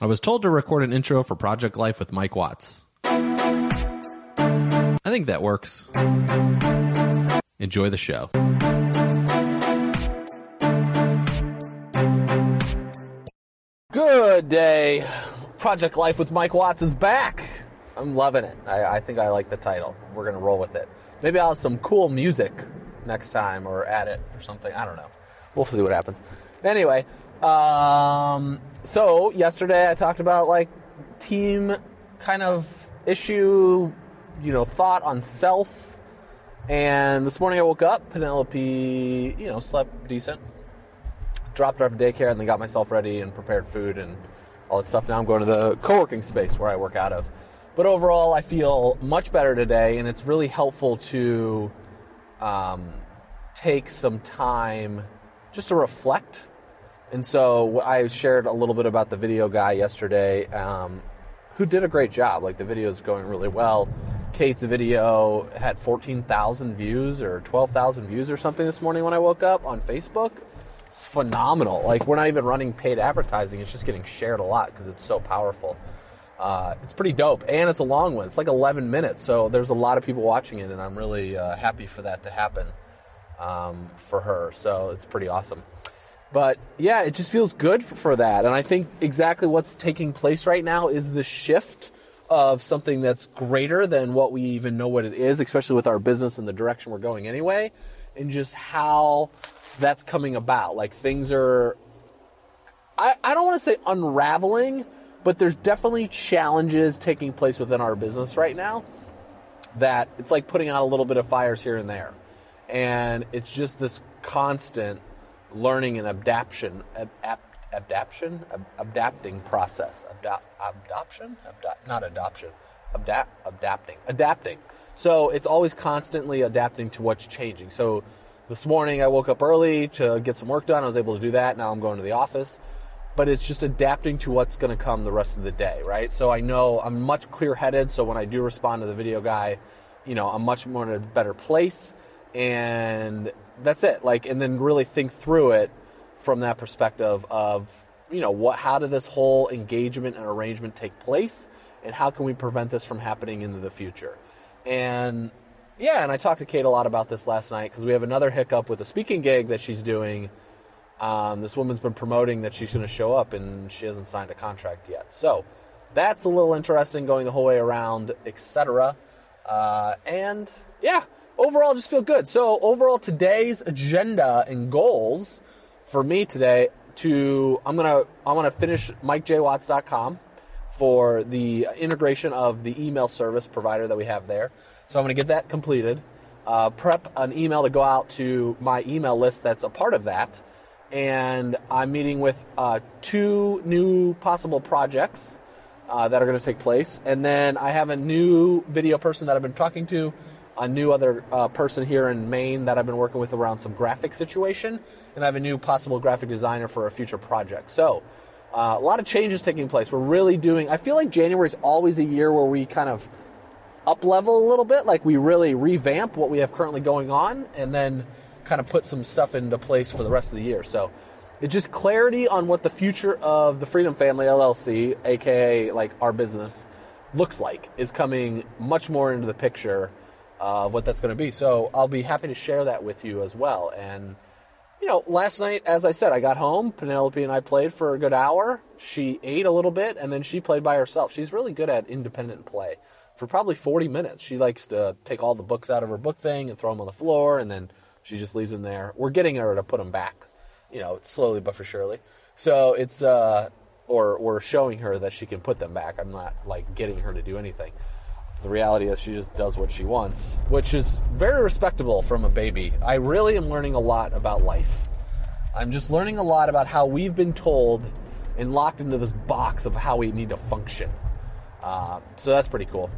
I was told to record an intro for Project Life with Mike Watts. I think that works. Enjoy the show. Good day. Project Life with Mike Watts is back. I'm loving it. I, I think I like the title. We're going to roll with it. Maybe I'll have some cool music next time or add it or something. I don't know. We'll see what happens. Anyway, um, so yesterday I talked about like team kind of issue, you know, thought on self. And this morning I woke up, Penelope, you know, slept decent dropped her off at daycare and then got myself ready and prepared food and all that stuff. Now I'm going to the co-working space where I work out of. But overall, I feel much better today, and it's really helpful to um, take some time just to reflect. And so I shared a little bit about the video guy yesterday, um, who did a great job. Like the video is going really well. Kate's video had 14,000 views or 12,000 views or something this morning when I woke up on Facebook it's phenomenal. Like we're not even running paid advertising; it's just getting shared a lot because it's so powerful. Uh, it's pretty dope, and it's a long one. It's like 11 minutes, so there's a lot of people watching it, and I'm really uh, happy for that to happen um, for her. So it's pretty awesome. But yeah, it just feels good for that, and I think exactly what's taking place right now is the shift of something that's greater than what we even know what it is, especially with our business and the direction we're going anyway, and just how that's coming about. Like things are, I, I don't want to say unraveling, but there's definitely challenges taking place within our business right now that it's like putting out a little bit of fires here and there. And it's just this constant learning and adaptation, adaptation, adapting process. adoption? not adoption. Adapt, adapting. Adapting. So it's always constantly adapting to what's changing. So this morning I woke up early to get some work done. I was able to do that. Now I'm going to the office. But it's just adapting to what's going to come the rest of the day, right? So I know I'm much clear headed. So when I do respond to the video guy, you know, I'm much more in a better place. And that's it. Like, and then really think through it from that perspective of, you know, what, how did this whole engagement and arrangement take place? And how can we prevent this from happening into the future? And yeah, and I talked to Kate a lot about this last night because we have another hiccup with a speaking gig that she's doing. Um, this woman's been promoting that she's going to show up, and she hasn't signed a contract yet. So that's a little interesting going the whole way around, etc. Uh, and yeah, overall, just feel good. So overall, today's agenda and goals for me today to I'm gonna I'm gonna finish MikeJWatts.com for the integration of the email service provider that we have there. So I'm to get that completed. Uh, prep an email to go out to my email list that's a part of that. And I'm meeting with uh, two new possible projects uh, that are going to take place. And then I have a new video person that I've been talking to, a new other uh, person here in Maine that I've been working with around some graphic situation. And I have a new possible graphic designer for a future project. So uh, a lot of changes taking place. We're really doing, I feel like January is always a year where we kind of up level a little bit, like we really revamp what we have currently going on, and then kind of put some stuff into place for the rest of the year. So it's just clarity on what the future of the Freedom Family LLC, aka like our business, looks like, is coming much more into the picture of what that's going to be. So I'll be happy to share that with you as well. And you know, last night, as I said, I got home. Penelope and I played for a good hour. She ate a little bit, and then she played by herself. She's really good at independent play for probably 40 minutes. She likes to take all the books out of her book thing and throw them on the floor, and then she just leaves them there. We're getting her to put them back, you know, slowly but for surely. So it's, uh, or we're showing her that she can put them back. I'm not like getting her to do anything. The reality is she just does what she wants, which is very respectable from a baby. I really am learning a lot about life. I'm just learning a lot about how we've been told and locked into this box of how we need to function. Uh, so that's pretty cool.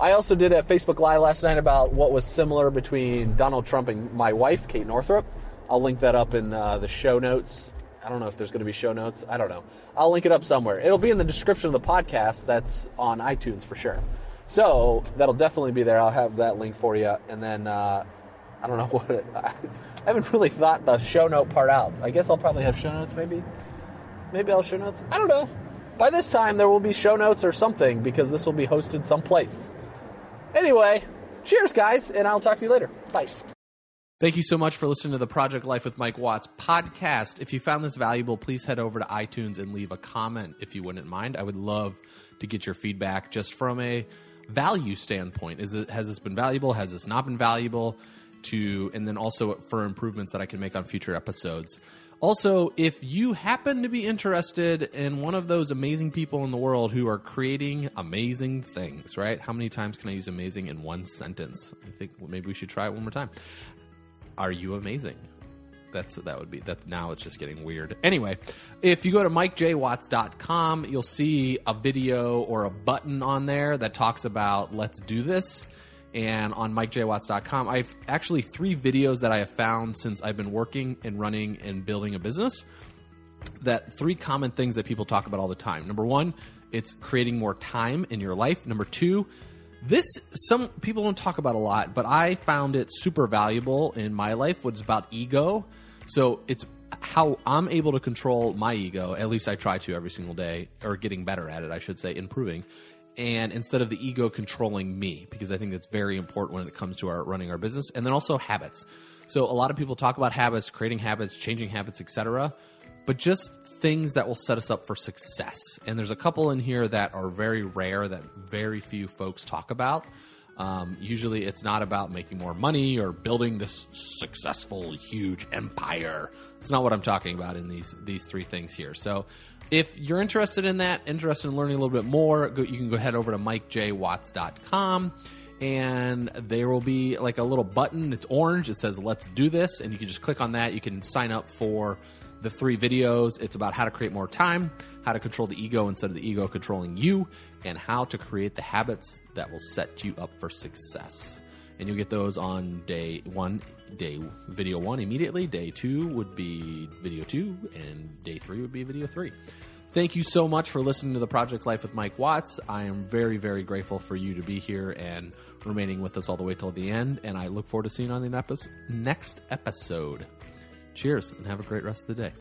I also did a Facebook Live last night about what was similar between Donald Trump and my wife, Kate Northrup. I'll link that up in uh, the show notes. I don't know if there's going to be show notes. I don't know. I'll link it up somewhere. It'll be in the description of the podcast that's on iTunes for sure. So that'll definitely be there. I'll have that link for you. And then uh, I don't know what it, I haven't really thought the show note part out. I guess I'll probably have show notes maybe. Maybe I'll show notes. I don't know. By this time, there will be show notes or something because this will be hosted someplace. Anyway, cheers, guys, and I'll talk to you later. Bye. Thank you so much for listening to the Project Life with Mike Watts podcast. If you found this valuable, please head over to iTunes and leave a comment if you wouldn't mind. I would love to get your feedback just from a value standpoint. Is it has this been valuable? Has this not been valuable? To and then also for improvements that I can make on future episodes. Also, if you happen to be interested in one of those amazing people in the world who are creating amazing things, right? How many times can I use amazing in one sentence? I think maybe we should try it one more time are you amazing? That's that would be that now it's just getting weird. Anyway, if you go to mikejwatts.com, you'll see a video or a button on there that talks about let's do this. And on mikejwatts.com, I've actually three videos that I have found since I've been working and running and building a business. That three common things that people talk about all the time. Number one, it's creating more time in your life. Number two, this some people don't talk about a lot, but I found it super valuable in my life. Was about ego. So it's how I'm able to control my ego. At least I try to every single day, or getting better at it, I should say, improving. And instead of the ego controlling me, because I think that's very important when it comes to our running our business, and then also habits. So a lot of people talk about habits, creating habits, changing habits, etc but just things that will set us up for success. And there's a couple in here that are very rare that very few folks talk about. Um, usually, it's not about making more money or building this successful, huge empire. It's not what I'm talking about in these these three things here. So, if you're interested in that, interested in learning a little bit more, go, you can go head over to mikejwatts.com and there will be like a little button. It's orange. It says "Let's do this," and you can just click on that. You can sign up for the three videos. It's about how to create more time, how to control the ego instead of the ego controlling you, and how to create the habits that will set you up for success. And you'll get those on day one, day video one immediately. Day two would be video two, and day three would be video three. Thank you so much for listening to the Project Life with Mike Watts. I am very, very grateful for you to be here and remaining with us all the way till the end. And I look forward to seeing you on the next episode. Cheers and have a great rest of the day.